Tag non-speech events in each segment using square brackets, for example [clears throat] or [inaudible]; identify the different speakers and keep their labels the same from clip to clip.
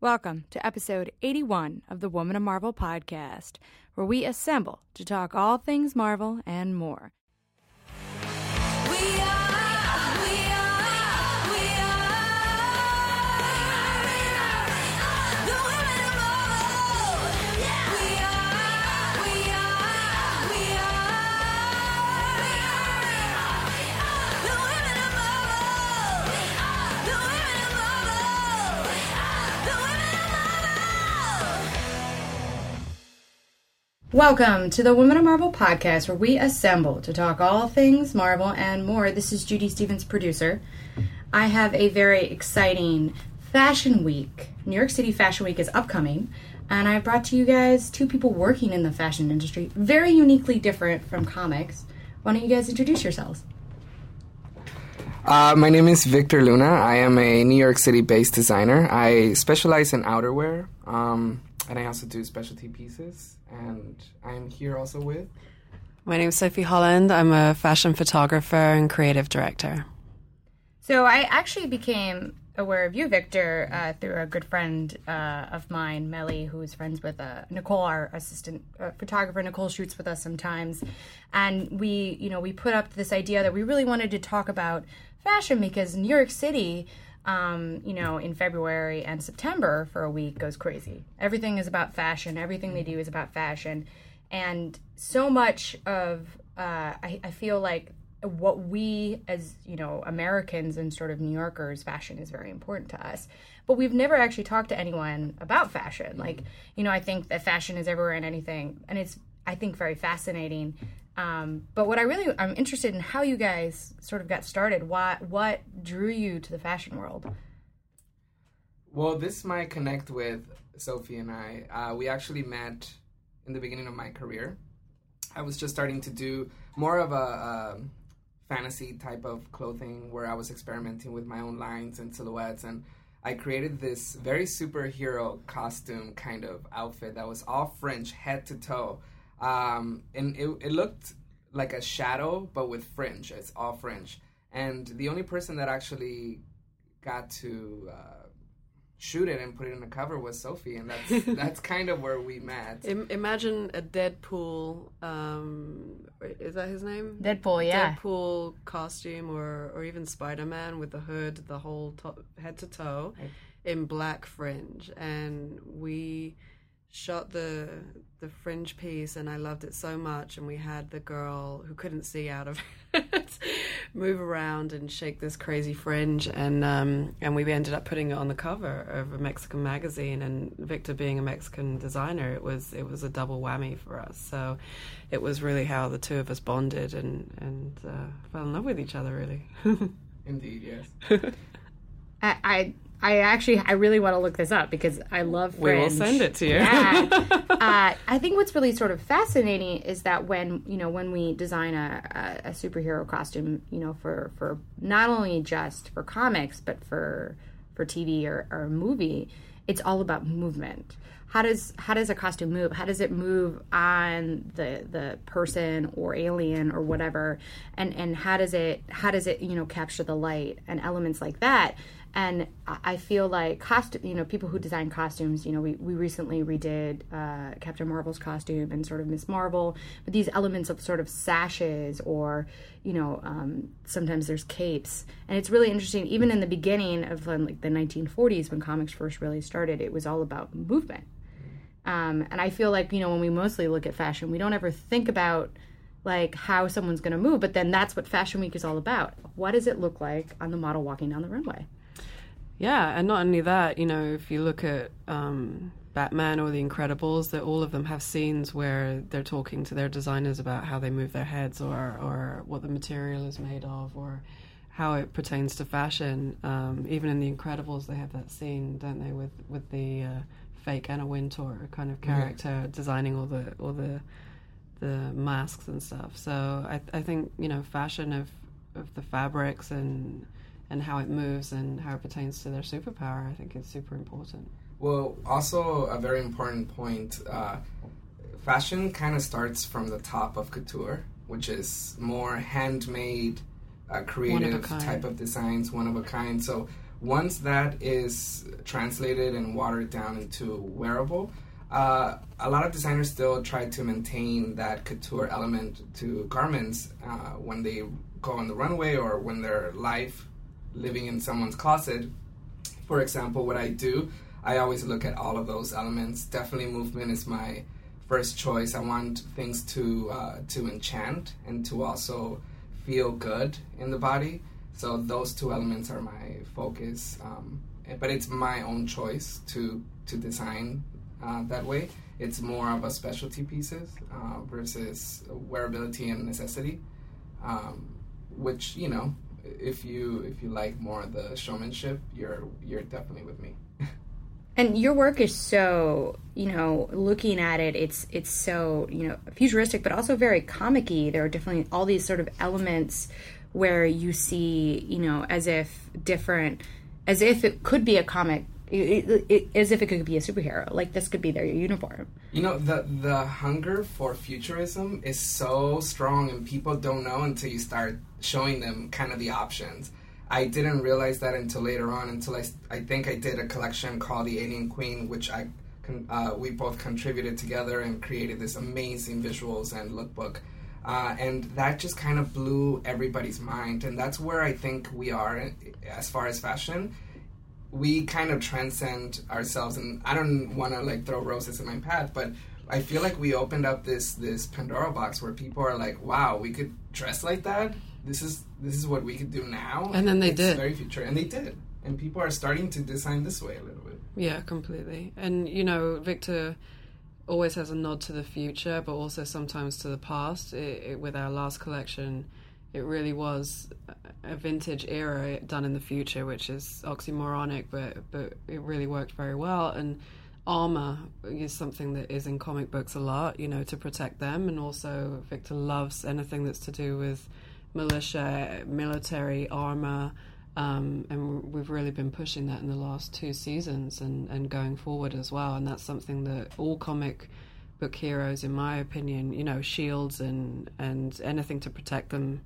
Speaker 1: Welcome to episode 81 of the Woman of Marvel podcast, where we assemble to talk all things Marvel and more.
Speaker 2: We are,
Speaker 1: Welcome to the Women of Marvel podcast, where we assemble to talk all things Marvel and more. This is Judy Stevens, producer. I have a very exciting fashion week. New York City Fashion Week is upcoming, and I brought to you guys two people working in the fashion industry, very uniquely different from comics. Why don't you guys introduce yourselves?
Speaker 3: Uh, my name is Viktor Luna. I am a New York City based designer. I specialize in outerwear, um, and I also do specialty pieces. And I'm here also with.
Speaker 4: My name is Sophy Holland. I'm a fashion photographer and creative director.
Speaker 1: So I actually became aware of you, Viktor, uh, through a good friend uh, of mine, Melly, who is friends with uh, Nicole, our assistant uh, photographer. Nicole shoots with us sometimes, and we, you know, we put up this idea that we really wanted to talk about fashion because New York City. Um, you know, in February and September for a week goes crazy. Everything is about fashion. Everything they do is about fashion, and so much of uh, I, I feel like what we as you know Americans and sort of New Yorkers, fashion is very important to us. But we've never actually talked to anyone about fashion. Like you know, I think that fashion is everywhere in anything, and it's I think very fascinating. Um, but what I really I'm interested in how you guys sort of got started. What what drew you to the fashion world?
Speaker 3: Well, this might connect with Sophy and I. Uh, we actually met in the beginning of my career. I was just starting to do more of a, a fantasy type of clothing where I was experimenting with my own lines and silhouettes. And I created this very superhero costume kind of outfit that was all French head to toe. Um, and it, it looked like a shadow, but with fringe. It's all fringe. And the only person that actually got to uh, shoot it and put it in the cover was Sophy, and that's [laughs] that's kind of where we met.
Speaker 4: Im- imagine a Deadpool. Um, is that his name?
Speaker 1: Deadpool, yeah.
Speaker 4: Deadpool costume, or or even Spider Man with the hood, the whole to- head to toe, in black fringe, and we shot the the fringe piece and I loved it so much. And we had the girl who couldn't see out of it [laughs] move around and shake this crazy fringe. And um and we ended up putting it on the cover of a Mexican magazine. And Viktor being a Mexican designer it was it was a double whammy for us. So it was really how the two of us bonded and and uh, fell in love with each other really. [laughs]
Speaker 3: Indeed, yes. [laughs]
Speaker 1: I, I I actually I really want to look this up because I love
Speaker 4: we will send it to you
Speaker 1: Yeah. [laughs] uh, I think what's really sort of fascinating is that when you know when we design a, a, a superhero costume, you know, for for not only just for comics but for for TV or, or movie, it's all about movement. How does how does a costume move? How does it move on the the person or alien or whatever? And and how does it how does it you know capture the light and elements like that? And I feel like costume, you know, people who design costumes, you know, we, we recently redid uh, Captain Marvel's costume and sort of Miss Marvel, but these elements of sort of sashes or, you know, um, sometimes there's capes, and it's really interesting. Even in the beginning of um, like the 1940s, when comics first really started, it was all about movement. Um, and I feel like you know when we mostly look at fashion, we don't ever think about like how someone's going to move, but then that's what Fashion Week is all about. What does it look like on the model walking down the runway?
Speaker 4: Yeah, and not only that, you know, if you look at um, Batman or The Incredibles, that all of them have scenes where they're talking to their designers about how they move their heads or or what the material is made of or how it pertains to fashion. Um, even in The Incredibles, they have that scene, don't they, with with the uh, fake Anna Wintour kind of character designing all the all the the masks and stuff. So I I think you know fashion of of the fabrics and and how it moves and how it pertains to their superpower. I think is super important.
Speaker 3: Well, also a very important point. Uh, fashion kind of starts from the top of couture, which is more handmade, uh, creative
Speaker 4: kind.
Speaker 3: type of designs, one of a kind. So once that is translated and watered down into wearable, uh, a lot of designers still try to maintain that couture element to garments uh, when they go on the runway or when they're live living in someone's closet. For example, what I do, I always look at all of those elements. Definitely, movement is my first choice. I want things to uh, to enchant and to also feel good in the body. So those two elements are my focus. Um, but it's my own choice to to design uh, that way. It's more of a specialty pieces uh, versus wearability and necessity. Um, which you know, if you if you like more the showmanship, you're you're definitely with me. [laughs]
Speaker 1: And your work is so, you know, looking at it, it's it's so, you know, futuristic, but also very comic-y. There are definitely all these sort of elements where you see, you know, as if different, as if it could be a comic, it, it, as if it could be a superhero. Like this could be their uniform.
Speaker 3: You know, the the hunger for futurism is so strong, and people don't know until you start showing them kind of the options. I didn't realize that until later on. Until I, I think I did a collection called the Alien Queen, which I uh, we both contributed together and created this amazing visuals and lookbook. Uh, and that just kind of blew everybody's mind, and that's where I think we are as far as fashion we kind of transcend ourselves and i don't want to like throw roses in my path but i feel like we opened up this this pandora box where people are like wow we could dress like that this is this is what we could do now
Speaker 4: And then they
Speaker 3: It's
Speaker 4: did.
Speaker 3: very future and they did and people are starting to design this way a little bit
Speaker 4: Yeah, completely. And you know, Viktor always has a nod to the future, but also sometimes to the past. It, it, with our last collection, it really was a vintage era done in the future, which is oxymoronic, but but it really worked very well. And armor is something that is in comic books a lot, you know, to protect them. And also, Viktor loves anything that's to do with militia, military armor. Um, and we've really been pushing that in the last two seasons and, and going forward as well. And that's something that all comic book heroes, in my opinion, you know, shields and, and anything to protect them,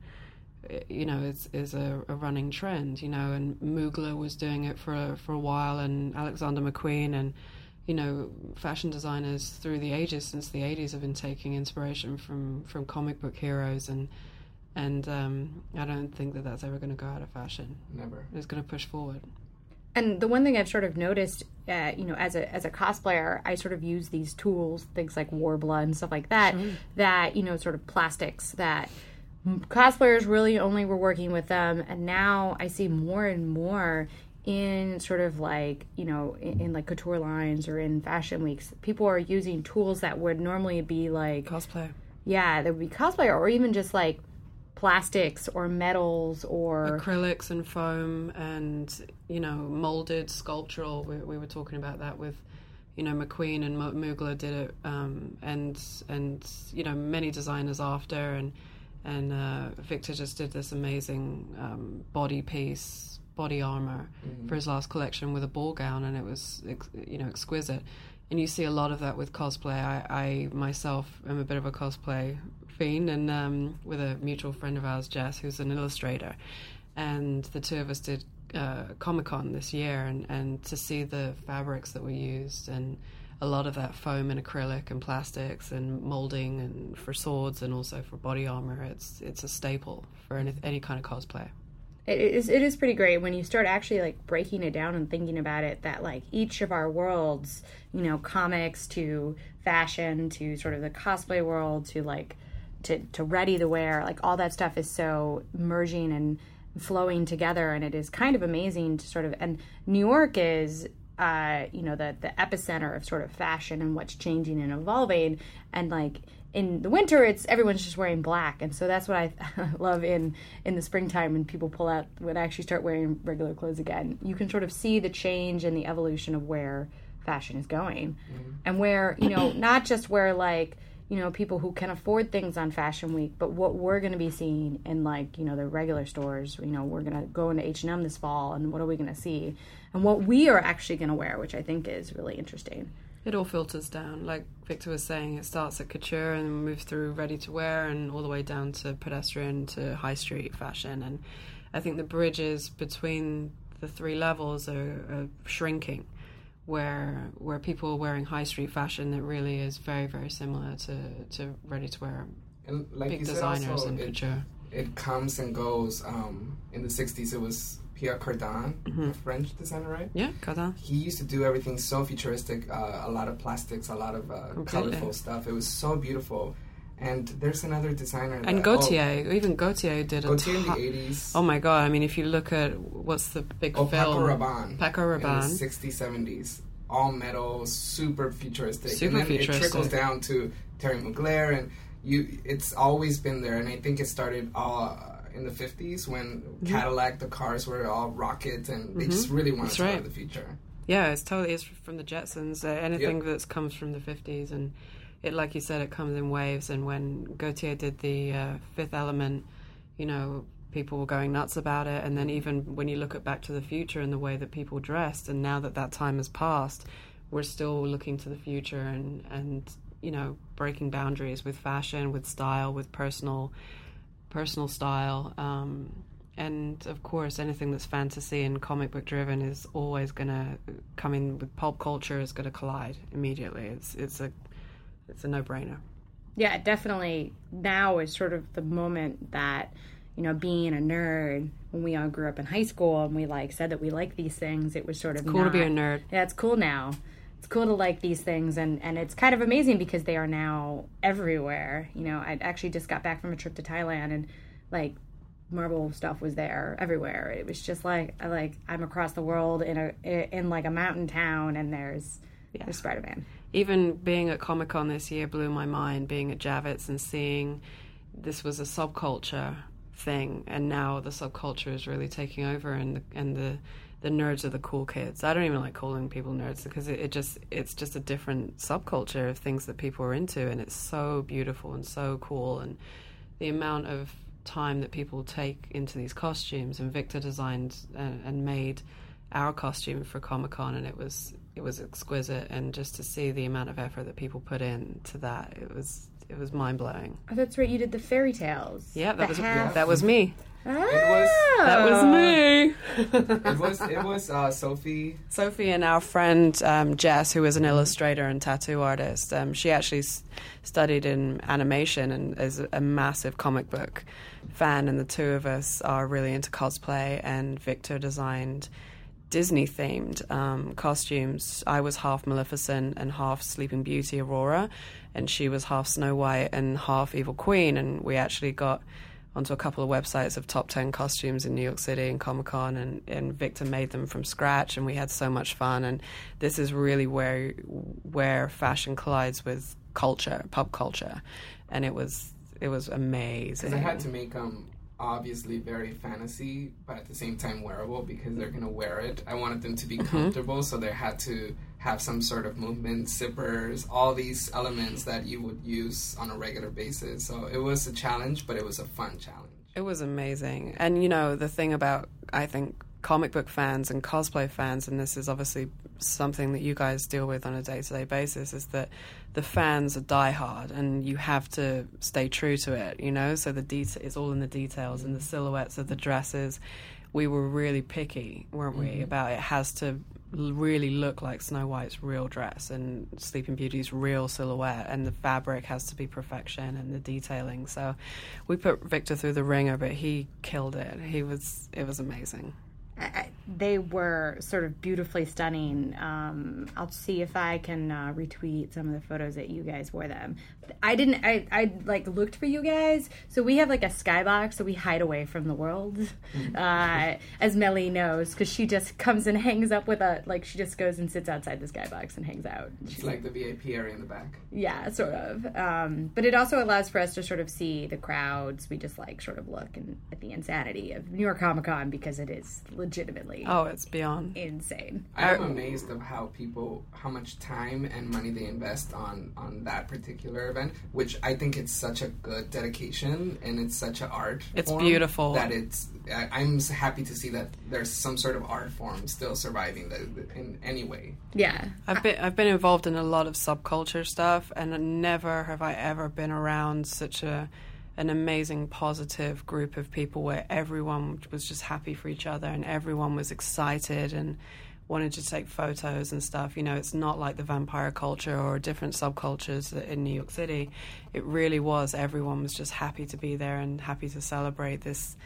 Speaker 4: eh, you know, is, is a, a running trend, you know. And Mugler was doing it for a, for a while, and Alexander McQueen, and, you know, fashion designers through the ages, since the 80s, have been taking inspiration from, from comic book heroes. And, and um, I don't think that that's ever going to go out of fashion
Speaker 3: never
Speaker 4: is going to push forward.
Speaker 1: And the one thing I've sort of noticed, uh, you know, as a as a cosplayer, I sort of use these tools, things like Worbla and stuff like that, that you know, sort of plastics that cosplayers really only were working with them, and now I see more and more in sort of like you know in, in like couture lines or in fashion weeks people are using tools that would normally be like
Speaker 4: Cosplay.
Speaker 1: yeah there would be cosplay or even just like plastics or metals or
Speaker 4: acrylics and foam and you know molded sculptural we, we were talking about that with you know mcqueen and Mo- mugler did it um, and and you know many designers after and and uh, viktor just did this amazing um, body piece body armor for his last collection with a ball gown and it was ex- you know exquisite. And you see a lot of that with cosplay. I, I myself am a bit of a cosplay fiend and um, with a mutual friend of ours jess who's an illustrator and the two of us did uh, Comic Con this year, and, and to see the fabrics that were used, and a lot of that foam and acrylic and plastics and molding, and for swords and also for body armor, it's it's a staple for any, any kind of cosplay.
Speaker 1: it is it is pretty great when you start actually like breaking it down and thinking about it that like each of our worlds you know comics to fashion to sort of the cosplay world to like to, to ready the wear like all that stuff is so merging and flowing together and it is kind of amazing to sort of and new york is uh, you know the the epicenter of sort of fashion and what's changing and evolving and like in the winter it's everyone's just wearing black and so that's what i [laughs] love in in the springtime when people pull out when I actually start wearing regular clothes again. You can sort of see the change and the evolution of where fashion is going. And where you know not just where like you know people who can afford things on fashion week but what we're going to be seeing in like you know the regular stores you know we're going to go into h&m this fall and what are we going to see and what we are actually going to wear which i think is really interesting
Speaker 4: It all filters down, like Victor was saying. It starts at couture and moves through ready to wear, and all the way down to pedestrian to high street fashion. And I think the bridges between the three levels are, are shrinking, where where people are wearing high street fashion that really is very very similar to to ready to wear
Speaker 3: And like
Speaker 4: big designers
Speaker 3: also,
Speaker 4: and
Speaker 3: it,
Speaker 4: couture.
Speaker 3: it comes and goes. Um, in the '60s, it was Pierre Cardin,
Speaker 4: Mm-hmm.
Speaker 3: a French designer, right?
Speaker 4: Yeah, Cardin.
Speaker 3: He used to do everything so futuristic, uh, a lot of plastics, a lot of uh, colorful stuff. It was so beautiful. And there's another designer.
Speaker 4: And
Speaker 3: that,
Speaker 4: Gaultier, even Gaultier did
Speaker 3: Oh,
Speaker 4: a
Speaker 3: Gaultier in the 80s.
Speaker 4: Oh my god! I mean, if you look at what's the big
Speaker 3: Oh,
Speaker 4: film,
Speaker 3: Paco Rabanne.
Speaker 4: Paco
Speaker 3: In the
Speaker 4: Rabanne.
Speaker 3: 60s, 70s. All metal, super futuristic.
Speaker 4: Super
Speaker 3: and then
Speaker 4: futuristic.
Speaker 3: it trickles down to Terry Mugler, and you. it's always been there. And I think it started all uh, in the 50s when
Speaker 4: Mm-hmm.
Speaker 3: Cadillac, the cars were all rockets, and they just really wanted
Speaker 4: That's
Speaker 3: to go
Speaker 4: right.
Speaker 3: to the future.
Speaker 4: Yeah, it's totally it's from the Jetsons. Uh, anything that comes from the fifties, and it, like you said, it comes in waves. And when Gaultier did the uh, Fifth Element, you know, people were going nuts about it. And then even when you look at Back to the Future and the way that people dressed, and now that that time has passed, we're still looking to the future and and you know breaking boundaries with fashion, with style, with personal personal style. Um, and of course, anything that's fantasy and comic book driven is always going to come in with pulp culture. Is going to collide immediately. It's it's a it's a no brainer.
Speaker 1: Yeah, definitely. Now is sort of the moment that you know, being a nerd when we all grew up in high school and we like said that we like these things. It was sort of
Speaker 4: Cool to be a nerd.
Speaker 1: Yeah, it's cool now. It's cool to like these things, and and it's kind of amazing because they are now everywhere. You know, I actually just got back from a trip to Thailand, and like Marvel stuff was there everywhere. It was just like I like I'm across the world in a in like a mountain town, and there's there's Spider Man.
Speaker 4: even being at Comic Con this year blew my mind. Being at Javits and seeing this was a subculture thing, and now the subculture is really taking over, and the, and the the nerds are the cool kids. I don't even like calling people nerds because it, it just it's just a different subculture of things that people are into, and it's so beautiful and so cool, and the amount of time that people take into these costumes. And Viktor designed and, and made our costume for Comic Con, and it was it was exquisite. And just to see the amount of effort that people put in to that, it was it was mind blowing.
Speaker 1: Oh, that's right. You did the fairy tales.
Speaker 4: Yeah, that
Speaker 1: The
Speaker 4: was
Speaker 1: half-
Speaker 4: that was me.
Speaker 3: was-
Speaker 4: That was me. [laughs]
Speaker 3: It was it was uh, Sophy.
Speaker 4: Sophy and our friend um, Jess, who is an illustrator and tattoo artist, um, she actually s- studied in animation and is a massive comic book fan. And the two of us are really into cosplay. And Viktor designed Disney themed um, costumes. I was half Maleficent and half Sleeping Beauty Aurora, and she was half Snow White and half Evil Queen. And we actually got onto a couple of websites of top 10 costumes in New York City and Comic Con, and, and Viktor made them from scratch, and we had so much fun. And this is really where where fashion collides with culture, pop culture, and it was it was amazing.
Speaker 3: Because I had to make them obviously very fantasy, but at the same time wearable because they're mm-hmm. gonna wear it. I wanted them to be mm-hmm. comfortable, so they had to have some sort of movement, zippers, all these elements that you would use on a regular basis. So it was a challenge, but it was a fun challenge.
Speaker 4: It was amazing. And you know, the thing about I think comic book fans and cosplay fans and this is obviously something that you guys deal with on a day-to-day basis is that the fans are diehard and you have to stay true to it, you know? So the detail it's all in the details and the mm-hmm. silhouettes of the dresses. We were really picky, weren't we, mm-hmm. about it has to really look like Snow White's real dress and Sleeping Beauty's real silhouette, and the fabric has to be perfection and the detailing. So we put Viktor through the ringer, but he killed it. He was it was amazing.
Speaker 1: They were sort of beautifully stunning. Um, I'll see if I can uh, retweet some of the photos that you guys wore them. I didn't. I, I like looked for you guys. So we have like a skybox, so we hide away from the world, uh, as Melly knows, because she just comes and [laughs] hangs up with a like. She just goes and sits outside the skybox and hangs out. She's
Speaker 3: like the VIP area in the back.
Speaker 1: yeah, sort of. Um, but it also allows for us to sort of see the crowds. We just like sort of look and at the insanity of New York Comic Con because it is legitimately
Speaker 4: Oh, it's beyond.
Speaker 1: insane.
Speaker 3: I'm amazed of how people, how much time and money they invest on on that particular event, which I think it's such a good dedication and it's such an art.
Speaker 4: It's
Speaker 3: form
Speaker 4: beautiful.
Speaker 3: that it's. I, I'm happy to see that there's some sort of art form still surviving the, the, in any way.
Speaker 1: Yeah.
Speaker 4: I've been I've been involved in a lot of subculture stuff, and never have I ever been around such a an amazing, positive group of people where everyone was just happy for each other and everyone was excited and wanted to take photos and stuff. You know, it's not like the vampire culture or different subcultures in New York City. It really was. Everyone was just happy to be there and happy to celebrate this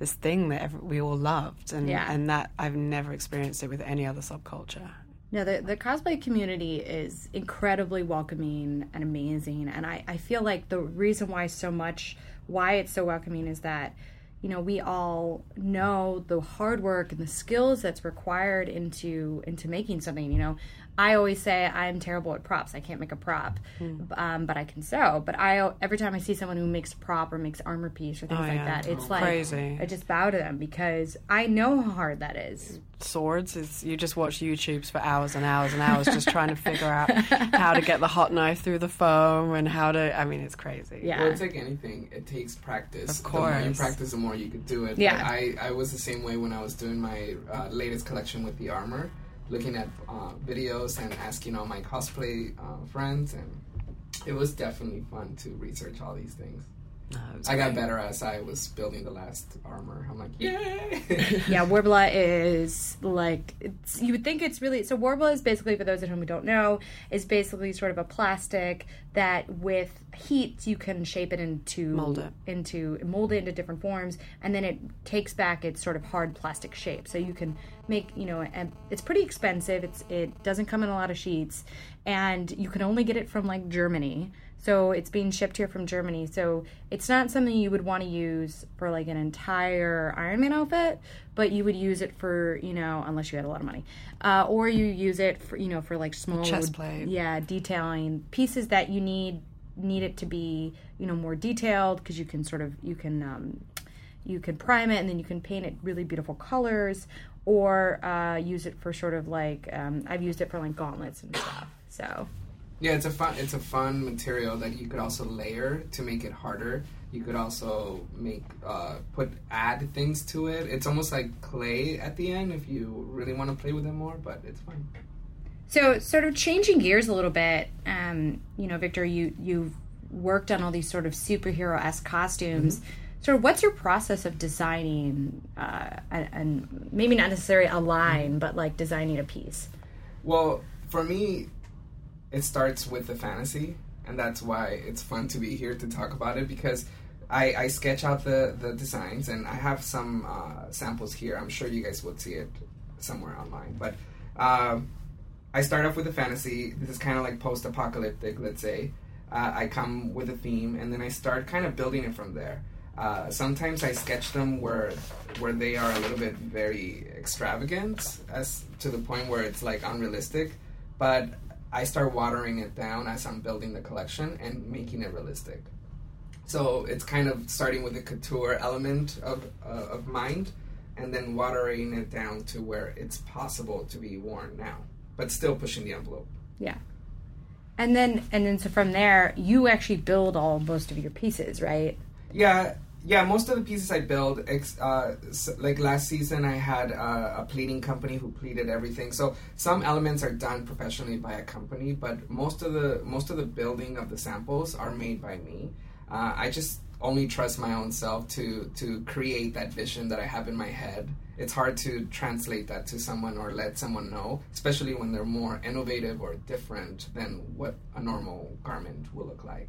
Speaker 4: this thing that we all loved, and
Speaker 1: Yeah.
Speaker 4: and that I've never experienced it with any other subculture.
Speaker 1: No, the, the cosplay community is incredibly welcoming and amazing. And I, I feel like the reason why so much, why it's so welcoming is that, you know, we all know the hard work and the skills that's required into into making something. You know, I always say I'm terrible at props. I can't make a prop, um, but I can sew. But I every time I see someone who makes a prop or makes armor piece or things
Speaker 4: Oh,
Speaker 1: like
Speaker 4: yeah.
Speaker 1: that, it's like
Speaker 4: Crazy.
Speaker 1: I just bow to them because I know how hard that is.
Speaker 4: Swords is you just watch YouTubes for hours and hours and hours just trying to figure out how to get the hot knife through the foam and how to. I mean, it's crazy.
Speaker 1: Yeah.
Speaker 3: Well, it's like anything. It takes practice.
Speaker 4: Of
Speaker 3: The more you practice, the more you could do it.
Speaker 1: Yeah.
Speaker 3: But I, I was the same way when I was doing my uh, latest collection with the armor, looking at uh, videos and asking all my cosplay uh, friends, and it was definitely fun to research all these things.
Speaker 4: No,
Speaker 3: I got better as I was building the last armor. I'm like, yay!
Speaker 1: yeah, [laughs] Worbla is like it's, you would think it's really so. Worbla is basically for those at home who don't know is basically sort of a plastic that with heat you can shape it into
Speaker 4: Mold it.
Speaker 1: into mold it into different forms, and then it takes back its sort of hard plastic shape. So you can make you know, and it's pretty expensive. It's it doesn't come in a lot of sheets, and you can only get it from like Germany. So it's being shipped here from Germany. So it's not something you would want to use for like an entire Iron Man outfit, but you would use it for, you know, unless you had a lot of money. Uh, or you use it for, you know, for like small
Speaker 4: chest plate.
Speaker 1: Yeah, detailing pieces that you need need it to be, you know, more detailed because you can sort of you can um you can prime it and then you can paint it really beautiful colors or uh, use it for sort of like um, I've used it for like gauntlets and stuff. So
Speaker 3: Yeah, it's a fun it's a fun material that you could also layer to make it harder. You could also make uh, put add things to it. It's almost like clay at the end if you really want to play with it more, but it's fun.
Speaker 1: So, sort of changing gears a little bit, um, you know, Viktor, you you've worked on all these sort of superhero esque costumes. So, what's your process of designing, uh, and, and maybe not necessarily a line, but like designing a piece?
Speaker 3: Well, for me, it starts with the fantasy, and that's why it's fun to be here to talk about it because I, I sketch out the, the designs, and I have some uh, samples here. I'm sure you guys would see it somewhere online. But um, I start off with the fantasy. This is kind of like post apocalyptic, let's say. Uh, I come with a theme, and then I start kind of building it from there. Uh, sometimes I sketch them where where they are a little bit very extravagant, as to the point where it's like unrealistic. But I start watering it down as I'm building the collection and making it realistic. So it's kind of starting with the couture element of uh, of mind, and then watering it down to where it's possible to be worn now, but still pushing the envelope.
Speaker 1: Yeah. And then, and then, so from there, you actually build all most of your pieces, right?
Speaker 3: Yeah, yeah. Most of the pieces I build, uh, like last season, I had uh, a pleating company who pleated everything. So some elements are done professionally by a company, but most of the most of the building of the samples are made by me. Uh, I just only trust my own self to to create that vision that I have in my head. It's hard to translate that to someone or let someone know, especially when they're more innovative or different than what a normal garment will look like.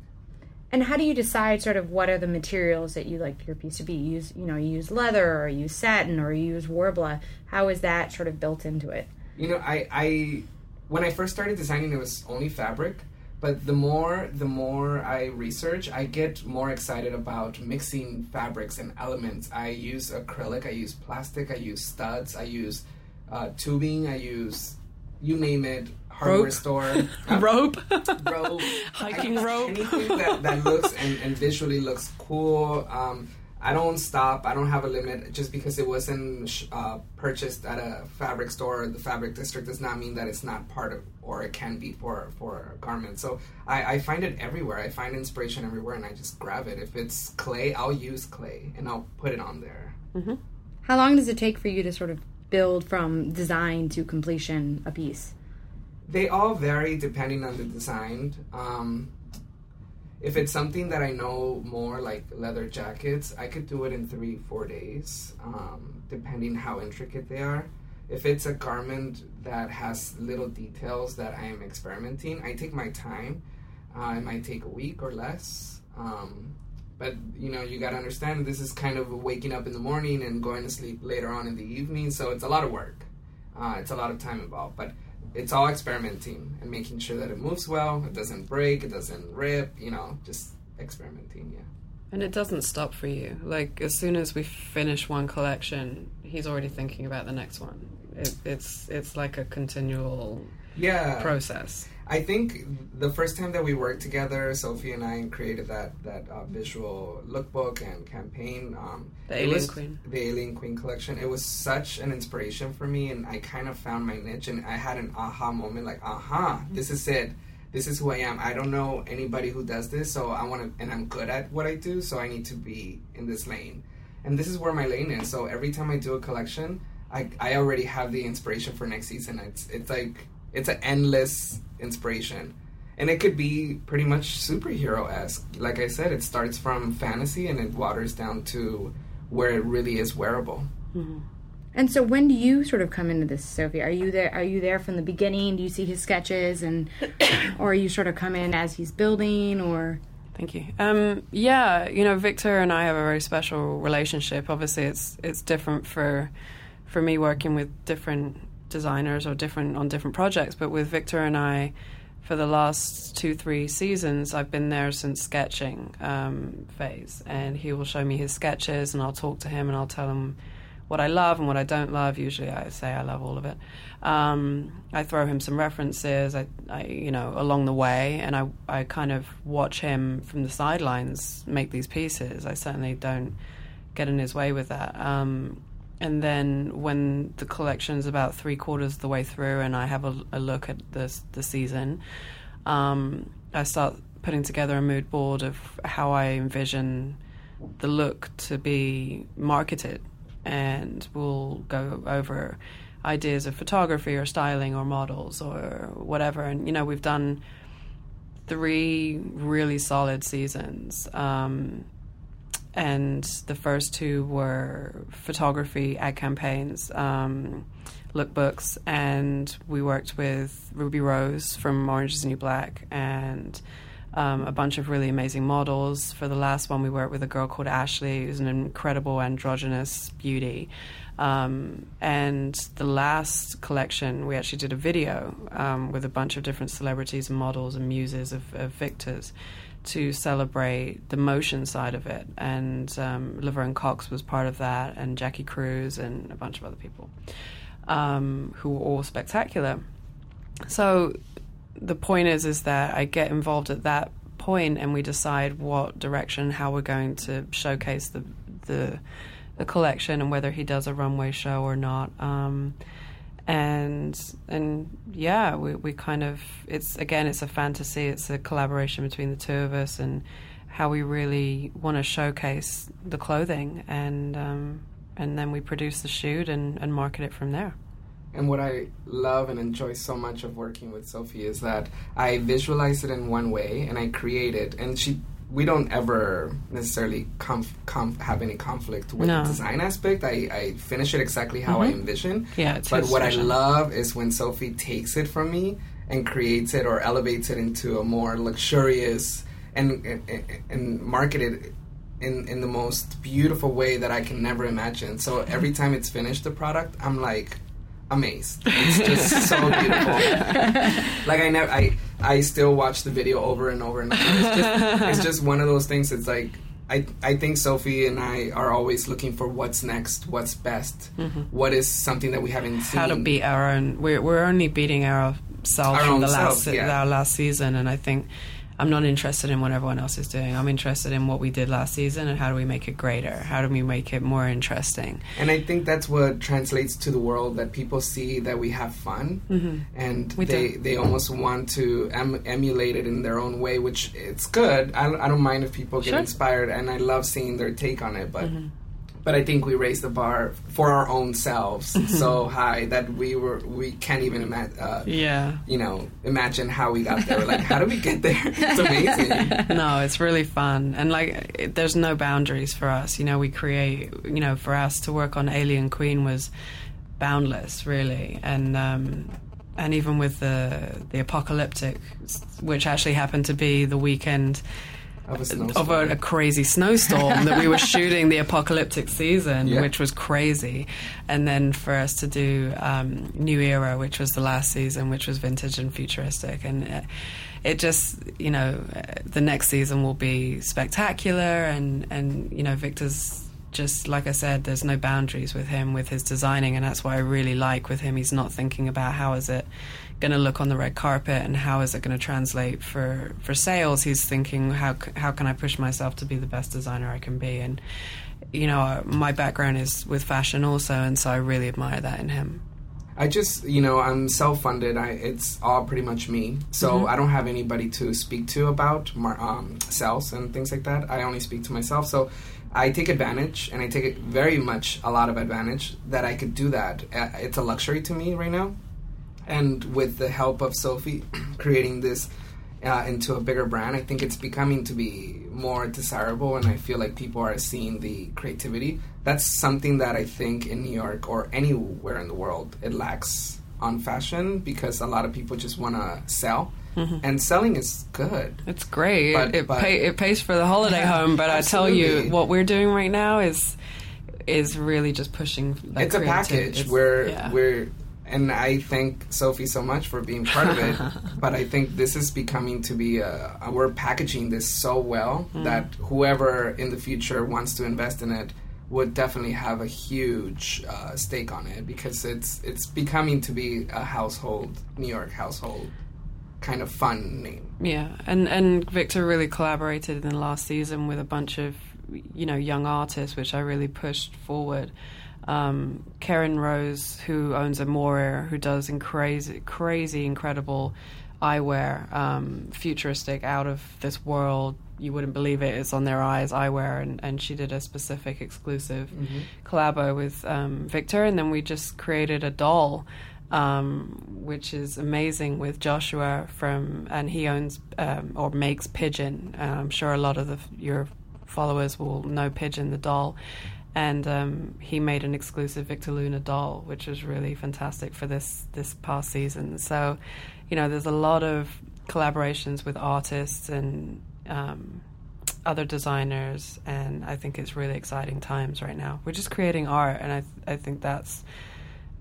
Speaker 1: And how do you decide sort of what are the materials that you like your piece to be? You use, you know, you use leather or you use satin or you use Worbla. How is that sort of built into it?
Speaker 3: You know, I, I when I first started designing, it was only fabric. But the more the more I research, I get more excited about mixing fabrics and elements. I use acrylic, I use plastic, I use studs, I use uh, tubing, I use you name it, hardware
Speaker 4: Rope.
Speaker 3: store, [laughs] uh,
Speaker 4: rope.
Speaker 3: rope, [laughs]
Speaker 4: Hiking
Speaker 3: I-
Speaker 4: rope.
Speaker 3: anything that, that looks and, and visually looks cool. Um, I don't stop. I don't have a limit. Just because it wasn't uh, purchased at a fabric store or the fabric district does not mean that it's not part of or it can be for for a garment. So I, I find it everywhere. I find inspiration everywhere, and I just grab it. If it's clay, I'll use clay and I'll put it on there.
Speaker 1: How long does it take for you to sort of build from design to completion a piece?
Speaker 3: They all vary depending on the design. Um, if it's something that I know more, like leather jackets, I could do it in three, four days, um, depending how intricate they are. If it's a garment that has little details that I am experimenting, I take my time. Uh, it might take a week or less. Um, but you know, you gotta understand this is kind of waking up in the morning and going to sleep later on in the evening, so it's a lot of work. Uh, it's a lot of time involved, but it's all experimenting and making sure that it moves well, it doesn't break, it doesn't rip, you know, just experimenting, yeah.
Speaker 4: And it doesn't stop for you. Like as soon as we finish one collection, he's already thinking about the next one. It, it's it's like a continual
Speaker 3: Yeah.
Speaker 4: process.
Speaker 3: I think the first time that we worked together, Sophy and I created that that uh, visual lookbook and campaign. Um,
Speaker 4: The Alien
Speaker 3: was-
Speaker 4: Queen.
Speaker 3: The Alien Queen collection. It was such an inspiration for me, and I kind of found my niche, and I had an aha moment, like, aha, this is it. This is who I am. I don't know anybody who does this, so I want to, and I'm good at what I do, so I need to be in this lane. And this is where my lane is. So every time I do a collection, I, I already have the inspiration for next season. It's it's like it's an endless inspiration. And it could be pretty much superhero esque. Like I said, it starts from fantasy and it waters down to where it really is wearable.
Speaker 1: And so, when do you sort of come into this, Sophy? Are you there? Are you there from the beginning? Do you see his sketches, and [coughs] or you sort of come in as he's building, or
Speaker 4: Thank you. Um, yeah, you know, Viktor and I have a very special relationship. Obviously, it's it's different for for me working with different designers or different on different projects. But with Viktor and I, for the last two three seasons, I've been there since sketching um, phase, and he will show me his sketches, and I'll talk to him, and I'll tell him what I love and what I don't love. Usually, I say I love all of it. Um, I throw him some references, I, I, you know, along the way, and I, I kind of watch him from the sidelines make these pieces. I certainly don't get in his way with that. Um, and then when the collection's about three quarters of the way through, and I have a, a look at this the season, um, I start putting together a mood board of how I envision the look to be marketed, and we'll go over ideas of photography or styling or models or whatever. And you know, we've done three really solid seasons. Um, and the first two were photography ad campaigns, um, lookbooks, and we worked with Ruby Rose from Orange is the New Black and um, a bunch of really amazing models. For the last one, we worked with a girl called Ashley, who's an incredible androgynous beauty. Um, and the last collection, we actually did a video um, with a bunch of different celebrities and models and muses of, of Viktor's to celebrate the motion side of it. And um, Laverne Cox was part of that, and Jackie Cruz, and a bunch of other people um, who were all spectacular. So the point is, is that I get involved at that point, and we decide what direction, how we're going to showcase the the, the collection, and whether he does a runway show or not. Um, and and yeah, we we kind of it's again it's a fantasy. It's a collaboration between the two of us, and how we really want to showcase the clothing, and um, and then we produce the shoot and, and market it from there.
Speaker 3: And what I love and enjoy so much of working with Sophy is that I visualize it in one way and I create it, and she. We don't ever necessarily conf, conf, have any conflict with
Speaker 4: No.
Speaker 3: the design aspect. I, I finish it exactly how I mm-hmm. envision.
Speaker 4: Yeah, it's
Speaker 3: But what I love is when Sophy takes it from me and creates it or elevates it into a more luxurious and and, and market it in in the most beautiful way that I can never imagine. So every mm-hmm. time it's finished, the product, I'm like amazed. It's just so beautiful. [laughs] like I never, I I still watch the video over and over and over. It's just, it's just one of those things. It's like. I, I think Sophy and I are always looking for what's next, what's best, mm-hmm. what is something that we haven't seen.
Speaker 4: how to beat our own. We're we're only beating ourselves
Speaker 3: Our
Speaker 4: from the last
Speaker 3: yeah.
Speaker 4: our last season, and I think I'm not interested in what everyone else is doing. I'm interested in what we did last season and how do we make it greater? How do we make it more interesting?
Speaker 3: And I think that's what translates to the world that people see that we have fun,
Speaker 4: Mm-hmm.
Speaker 3: and
Speaker 4: We
Speaker 3: they
Speaker 4: do.
Speaker 3: they almost want to em- emulate it in their own way, which it's good. I, don't- I don't mind if people get
Speaker 4: Sure.
Speaker 3: inspired, and I love seeing their take on it. But
Speaker 4: Mm-hmm.
Speaker 3: But I think we raised the bar for our own selves [laughs] so high that we were we can't even imagine. Uh,
Speaker 4: Yeah.
Speaker 3: you know, imagine how we got there. We're like, how do we get there? [laughs] It's amazing. [laughs]
Speaker 4: no, it's really fun, and like, it, there's no boundaries for us. You know, we create. You know, for us to work on Alien Queen was boundless, really, and um, and even with the the apocalyptic, which actually happened to be the weekend
Speaker 3: Of a
Speaker 4: of a, a crazy snowstorm that we were [laughs] shooting the apocalyptic season,
Speaker 3: Yeah.
Speaker 4: which was crazy, and then for us to do um, New Era, which was the last season, which was vintage and futuristic, and it, it just you know the next season will be spectacular, and and you know Viktor's. Just like I said, there's no boundaries with him with his designing, and that's what I really like with him. He's not thinking about how is it going to look on the red carpet and how is it going to translate for for sales? He's thinking how how can I push myself to be the best designer I can be? And you know uh, my background is with fashion also and so I really admire that in him.
Speaker 3: I just, you know, I'm self-funded. I it's all pretty much me, so I don't have anybody to speak to about mar- um, sales and things like that. I only speak to myself, so I take advantage, and I take it very much a lot of advantage that I could do that. Uh, It's a luxury to me right now, and with the help of Sophy, [clears throat] creating this uh, into a bigger brand, I think it's becoming to be more desirable, and I feel like people are seeing the creativity. That's something that I think in New York or anywhere in the world it lacks on fashion because a lot of people just want to sell, and selling is good.
Speaker 4: it's great
Speaker 3: But-
Speaker 4: it,
Speaker 3: but-
Speaker 4: pay, it pays for the holiday
Speaker 3: Yeah,
Speaker 4: home but I tell you what we're doing right now is is really just pushing
Speaker 3: it's a
Speaker 4: creativity.
Speaker 3: package
Speaker 4: It's-
Speaker 3: where
Speaker 4: yeah.
Speaker 3: we're and I thank Sophy so much for being part of it. [laughs] but I think this is becoming to be a, a- we're packaging this so well
Speaker 4: Mm.
Speaker 3: that whoever in the future wants to invest in it would definitely have a huge uh, stake on it because it's it's becoming to be a household New York household kind of fun name.
Speaker 4: Yeah, and and Viktor really collaborated in the last season with a bunch of you know young artists, which I really pushed forward. Um, Karen Rose, who owns Amore, who does in crazy, crazy, incredible eyewear, um, futuristic, out of this world. You wouldn't believe it. It's on their eyes eyewear, and, and she did a specific exclusive collabo with um, Viktor, and then we just created a doll um, which is amazing with Joshua from, and he owns um, or makes Pigeon. Uh, I'm sure a lot of the, your followers will know Pigeon, the doll. And um, he made an exclusive Viktor Luna doll, which was really fantastic for this this past season. So, you know, there's a lot of collaborations with artists and um, other designers, and I think it's really exciting times right now. We're just creating art, and I th- I think that's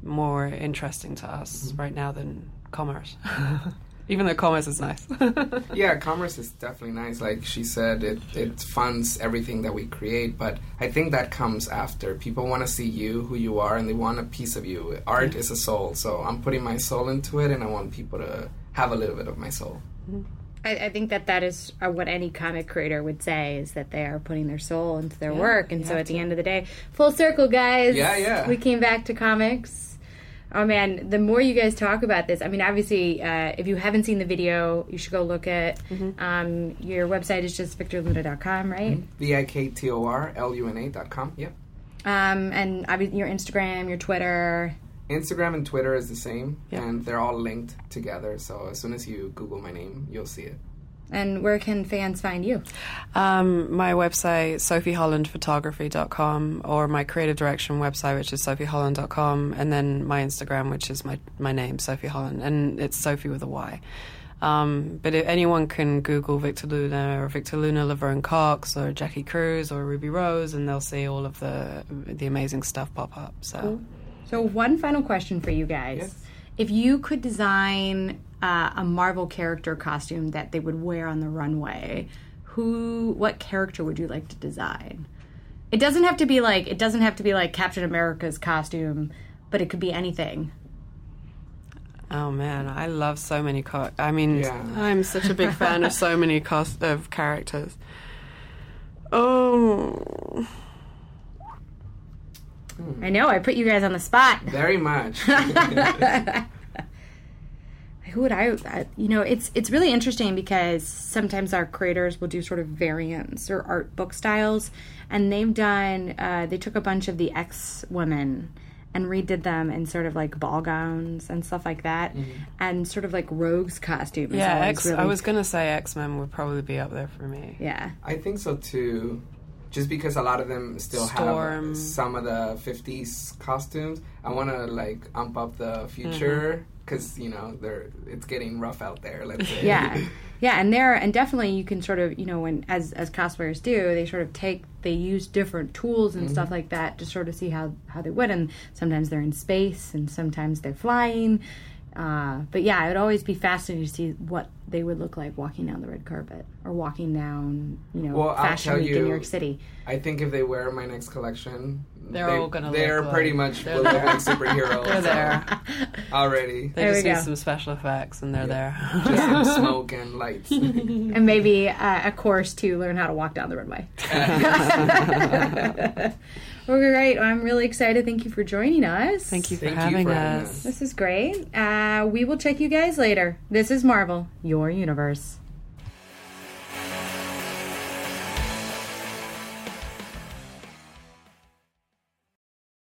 Speaker 4: more interesting to us
Speaker 3: Mm-hmm.
Speaker 4: right now than commerce. [laughs] Even though commerce is nice. [laughs]
Speaker 3: yeah, commerce is definitely nice. Like she said, it, it funds everything that we create, but I think that comes after. People want to see you, who you are, and they want a piece of you. Art is a soul, so I'm putting my soul into it, and I want people to have a little bit of my soul.
Speaker 1: I, I think that that is uh, what any comic creator would say is that they are putting their soul into their work, and so
Speaker 4: have
Speaker 1: at the end of the day, full circle, guys.
Speaker 3: Yeah, yeah.
Speaker 1: We came back to comics. Oh man, the more you guys talk about this, I mean, obviously, uh, if you haven't seen the video, you should go look at. Um, your website is just viktorluna.com, right?
Speaker 3: V I K T O R L U N A dot com. Yep.
Speaker 1: Um, and obviously, your Instagram, your Twitter.
Speaker 3: Instagram and Twitter is the same,
Speaker 4: Yeah.
Speaker 3: and they're all linked together. So as soon as you Google my name, you'll see it.
Speaker 1: And where can fans find you?
Speaker 4: um, my website, sophyhollandphotography.com, or my creative direction website, which is sophyholland.com, and then my Instagram, which is my, my name, Sophy Holland, and it's Sophy with a Y. Um, but if anyone can Google Viktor Luna or Viktor Luna, Laverne Cox, or Jackie Cruz, or Ruby Rose, and they'll see all of the the amazing stuff pop up. So.
Speaker 1: So, one final question for you guys.
Speaker 3: Yes.
Speaker 1: If you could design uh, a Marvel character costume that they would wear on the runway, who, what character would you like to design? It doesn't have to be like it doesn't have to be like Captain America's costume, but it could be anything.
Speaker 4: Oh man, I love so many. Co- I mean,
Speaker 3: Yeah.
Speaker 4: I'm such a big fan of so many cos- of characters. Oh,
Speaker 1: I know I put you guys on the spot.
Speaker 3: Very much. [laughs] [laughs]
Speaker 1: who would I, I? You know, it's it's really interesting because sometimes our creators will do sort of variants or art book styles, and they've done. Uh, they took a bunch of the X women and redid them in sort of like ball gowns and stuff like that, and sort of like rogues costumes.
Speaker 4: Yeah,
Speaker 1: always
Speaker 4: X. I
Speaker 1: really-
Speaker 4: was gonna say X Men would probably be up there for me.
Speaker 1: Yeah,
Speaker 3: I think so too. Just because a lot of them still
Speaker 4: Storm.
Speaker 3: have some of the '50s costumes, I want to like ump up the future mm-hmm. because you know they're it's getting rough out there. Let's say.
Speaker 1: yeah [laughs] yeah and there and definitely you can sort of you know when as as cosplayers do they sort of take they use different tools and stuff mm-hmm. like that to sort of see how how they would and sometimes they're in space and sometimes they're flying uh, but yeah it would always be fascinating to see what they would look like walking down the red carpet or walking down you know
Speaker 3: Well, I'll
Speaker 1: fashion
Speaker 3: tell
Speaker 1: week in new york city
Speaker 3: I think if they wear my next collection,
Speaker 4: They're
Speaker 3: they,
Speaker 4: all gonna
Speaker 3: They're pretty
Speaker 4: like-
Speaker 3: much
Speaker 4: they're
Speaker 3: will look
Speaker 4: there.
Speaker 3: like superheroes.
Speaker 4: They're there. [laughs]
Speaker 3: already.
Speaker 4: They
Speaker 1: There
Speaker 4: just need
Speaker 1: go.
Speaker 4: some special effects, and they're there.
Speaker 3: Just some [laughs] smoke and lights. [laughs]
Speaker 1: and maybe uh, a course to learn how to walk down the runway well great i'm really excited thank you for joining us
Speaker 4: Thank you for
Speaker 3: Thank you
Speaker 4: having
Speaker 3: for having
Speaker 4: us.
Speaker 3: us.
Speaker 1: This is great. Uh, we will check you guys later. This is Marvel, your universe.